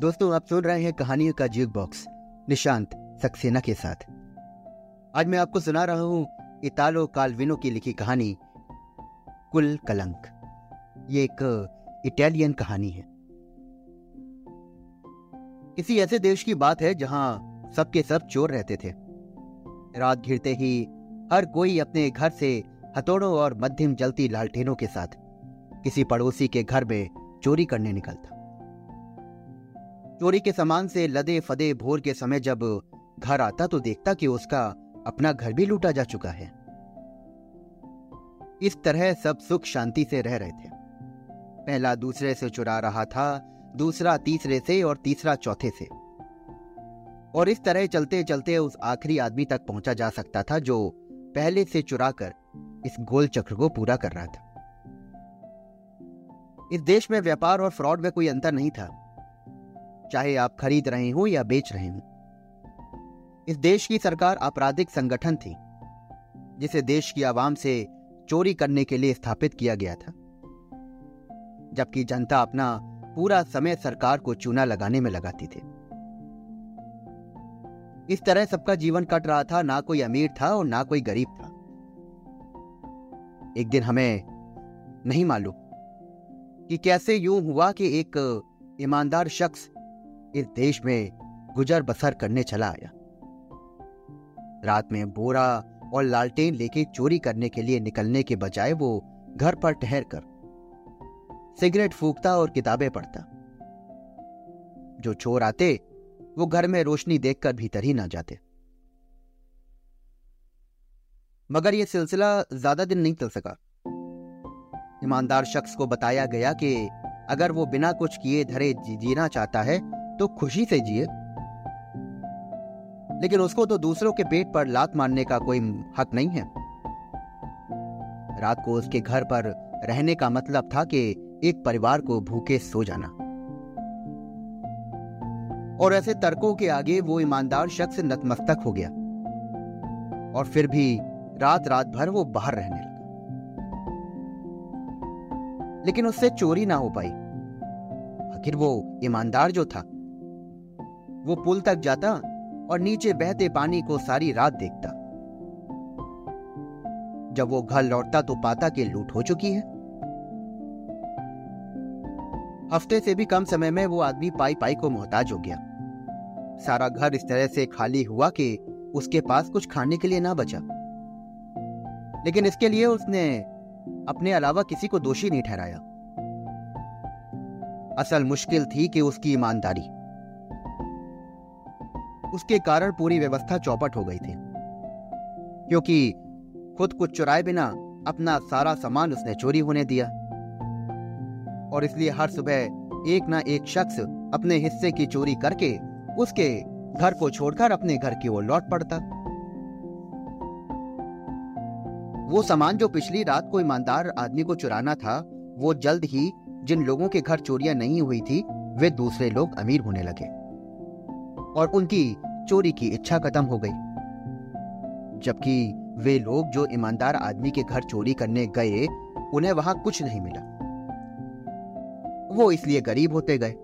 दोस्तों, आप सुन रहे हैं कहानियों का ज्यूक बॉक्स निशांत सक्सेना के साथ। आज मैं आपको सुना रहा हूँ इतालो कालविनो की लिखी कहानी, कुल कलंक। ये एक इटालियन कहानी है। किसी ऐसे देश की बात है जहाँ सबके सब चोर रहते थे। रात घिरते ही हर कोई अपने घर से हथौड़ों और मध्यम जलती लालटेनों के साथ किसी पड़ोसी के घर में चोरी करने निकलता। चोरी के सामान से लदे फदे भोर के समय जब घर आता तो देखता कि उसका अपना घर भी लूटा जा चुका है। इस तरह सब सुख शांति से रह रहे थे। पहला दूसरे से चुरा रहा था, दूसरा तीसरे से और तीसरा चौथे से। और इस तरह चलते चलते उस आखिरी आदमी तक पहुँचा जा सकता था जो पहले से चुरा कर इस गोल चक्र को पूरा कर रहा था। इस देश में व्यापार और फ्रॉड में कोई अंतर नहीं था। चाहे आप खरीद रहे हो या बेच रहे हो। इस देश की सरकार आपराधिक संगठन थी, जिसे देश की आवाम से चोरी करने के लिए स्थापित किया गया था। जबकि जनता अपना पूरा समय सरकार को चूना लगाने में लगाती थी। इस तरह सबका जीवन कट रहा था, ना कोई अमीर था और ना कोई गरीब था। एक दिन हमें नहीं मालूम कि कैसे यूँ हुआ कि एक ईमानदार शख्स इस देश में गुजर बसर करने चला आया। रात में बोरा और लालटेन लेके चोरी करने के लिए निकलने के बजाय वो घर पर ठहर कर सिगरेट फूकता और किताबें पढ़ता। जो चोर आते, वो घर में रोशनी देखकर भीतर ही ना जाते। मगर यह सिलसिला ज़्यादा दिन नहीं चल सका। ईमानदार शख्स को बताया गया कि अगर वो बिना कुछ किए धरे जीना चाहता है तो खुशी से जिए। लेकिन उसको तो दूसरों के पेट पर लात मारने का कोई हक नहीं है। रात को उसके घर पर रहने का मतलब था कि एक परिवार को भूखे सो जाना। और ऐसे तर्कों के आगे वो ईमानदार शख्स नतमस्तक हो गया। और फिर भी रात रात भर वो बाहर रहने लगा। लेकिन उससे चोरी ना हो पाई। आखिर वो ईमानदार जो था वो पुल तक जाता और नीचे बहते पानी को सारी रात देखता। जब वो घर लौटता तो पाता कि लूट हो चुकी है। हफ़्ते से भी कम समय में वो आदमी पाई पाई को मोहताज हो गया। सारा घर इस तरह से खाली हुआ कि उसके पास कुछ खाने के लिए ना बचा। लेकिन इसके लिए उसने अपने अलावा किसी को दोषी नहीं ठहराया। असल मुश्किल थी कि उसकी ईमानदारी उसके कारण पूरी व्यवस्था चौपट हो गई थी। क्योंकि खुद कुछ चुराए बिना अपना सारा सामान उसने चोरी होने दिया। और इसलिए हर सुबह एक ना एक शख्स अपने हिस्से की चोरी करके उसके घर को छोड़कर अपने घर की ओर लौट पड़ता। वो सामान जो पिछली रात को ईमानदार आदमी को चुराना था, वो जल्द ही जिन लोगों के घर चोरियाँ नहीं हुई थी, वे दूसरे लोग अमीर होने लगे। और उनकी चोरी की इच्छा खत्म हो गई। जबकि वे लोग जो ईमानदार आदमी के घर चोरी करने गए, उन्हें वहाँ कुछ नहीं मिला। वो इसलिए गरीब होते गए।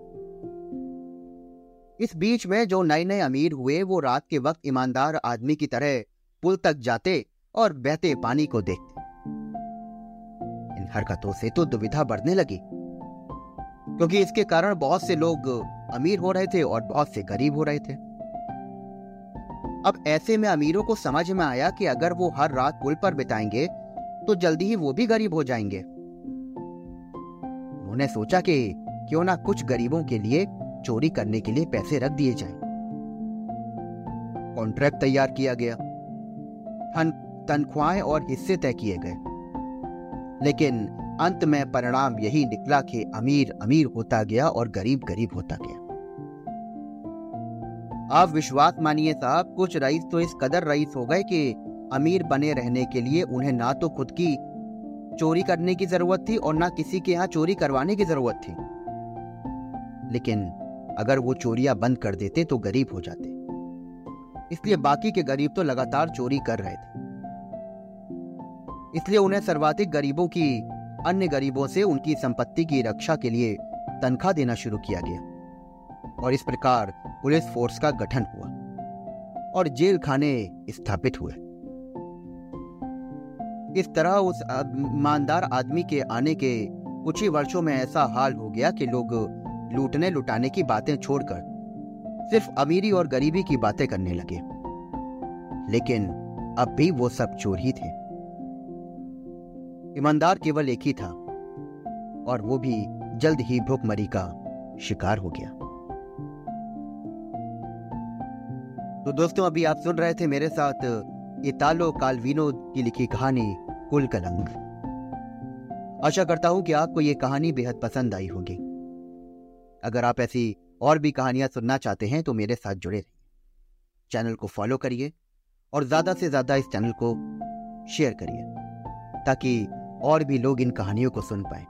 इस बीच में जो नए नए अमीर हुए, वो रात के वक्त ईमानदार आदमी की तरह पुल तक जाते और बहते पानी को देखते। इन हरकतों से तो दुविधा बढ़ने लगी, क्योंकि इसके कारण बहुत से लोग अमीर हो रहे थे और बहुत से गरीब हो रहे थे। अब ऐसे में अमीरों को समझ में आया कि अगर वो हर रात पुल पर बिताएँगे तो जल्दी ही वो भी गरीब हो जाएँगे। उन्होंने सोचा कि क्यों ना कुछ गरीबों के लिए चोरी करने के लिए पैसे रख दिए जाएँ। कॉन्ट्रैक्ट तैयार किया गया। तनख्वाहें और हिस्से तय किए गए। लेकिन अंत में परिणाम यही निकला कि अमीर अमीर होता गया और गरीब गरीब होता गया। आप विश्वास मानिए साहब, कुछ रईस तो इस कदर रईस हो गए कि अमीर बने रहने के लिए उन्हें ना तो खुद की चोरी करने की ज़रूरत थी और ना किसी के यहाँ चोरी करवाने की ज़रूरत थी। लेकिन अगर वो चोरियाँ बंद कर देते तो गरीब हो जाते। इसलिए बाकी के गरीब तो लगातार चोरी कर रहे थे। इसलिए उन्हें सर्वाधिक गरीबों की, अन्य गरीबों से उनकी संपत्ति की रक्षा के लिए तनख्वाह देना शुरू किया गया। और इस प्रकार पुलिस फोर्स का गठन हुआ और जेल खाने स्थापित हुए। इस तरह उस ईमानदार आदमी के आने के कुछ ही वर्षों में ऐसा हाल हो गया कि लोग लूटने लुटाने की बातें छोड़कर सिर्फ़ अमीरी और गरीबी की बातें करने लगे। लेकिन अब भी वो सब चोर ही थे। ईमानदार केवल एक ही था और वो भी जल्द ही भूखमरी का शिकार हो गया। तो दोस्तों, अभी आप सुन रहे थे मेरे साथ इतालो कालविनो की लिखी कहानी, कुल कलंग आशा करता हूँ कि आपको यह कहानी बेहद पसंद आई होगी। अगर आप ऐसी और भी कहानियाँ सुनना चाहते हैं तो मेरे साथ जुड़े रहिए। चैनल को फॉलो करिए और ज़्यादा से ज़्यादा इस चैनल को शेयर करिए, ताकि और भी लोग इन कहानियों को सुन पाए।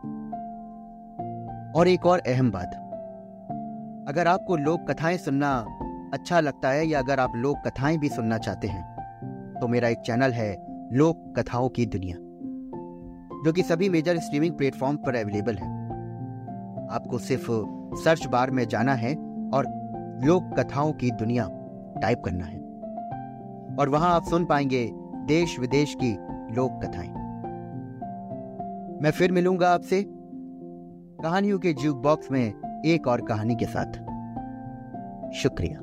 और एक और अहम बात, अगर आपको लोक कथाएँ सुनना अच्छा लगता है या अगर आप लोक कथाएँ भी सुनना चाहते हैं तो मेरा एक चैनल है लोक कथाओं की दुनिया, जो कि सभी मेजर स्ट्रीमिंग प्लेटफॉर्म पर अवेलेबल है। आपको सिर्फ़ सर्च बार में जाना है और लोक कथाओं की दुनिया टाइप करना है। और वहाँ आप सुन पाएँगे देश विदेश की लोक कथाएँ। मैं फिर मिलूँगा आपसे कहानियों के ज्यूक बॉक्स में एक और कहानी के साथ। शुक्रिया।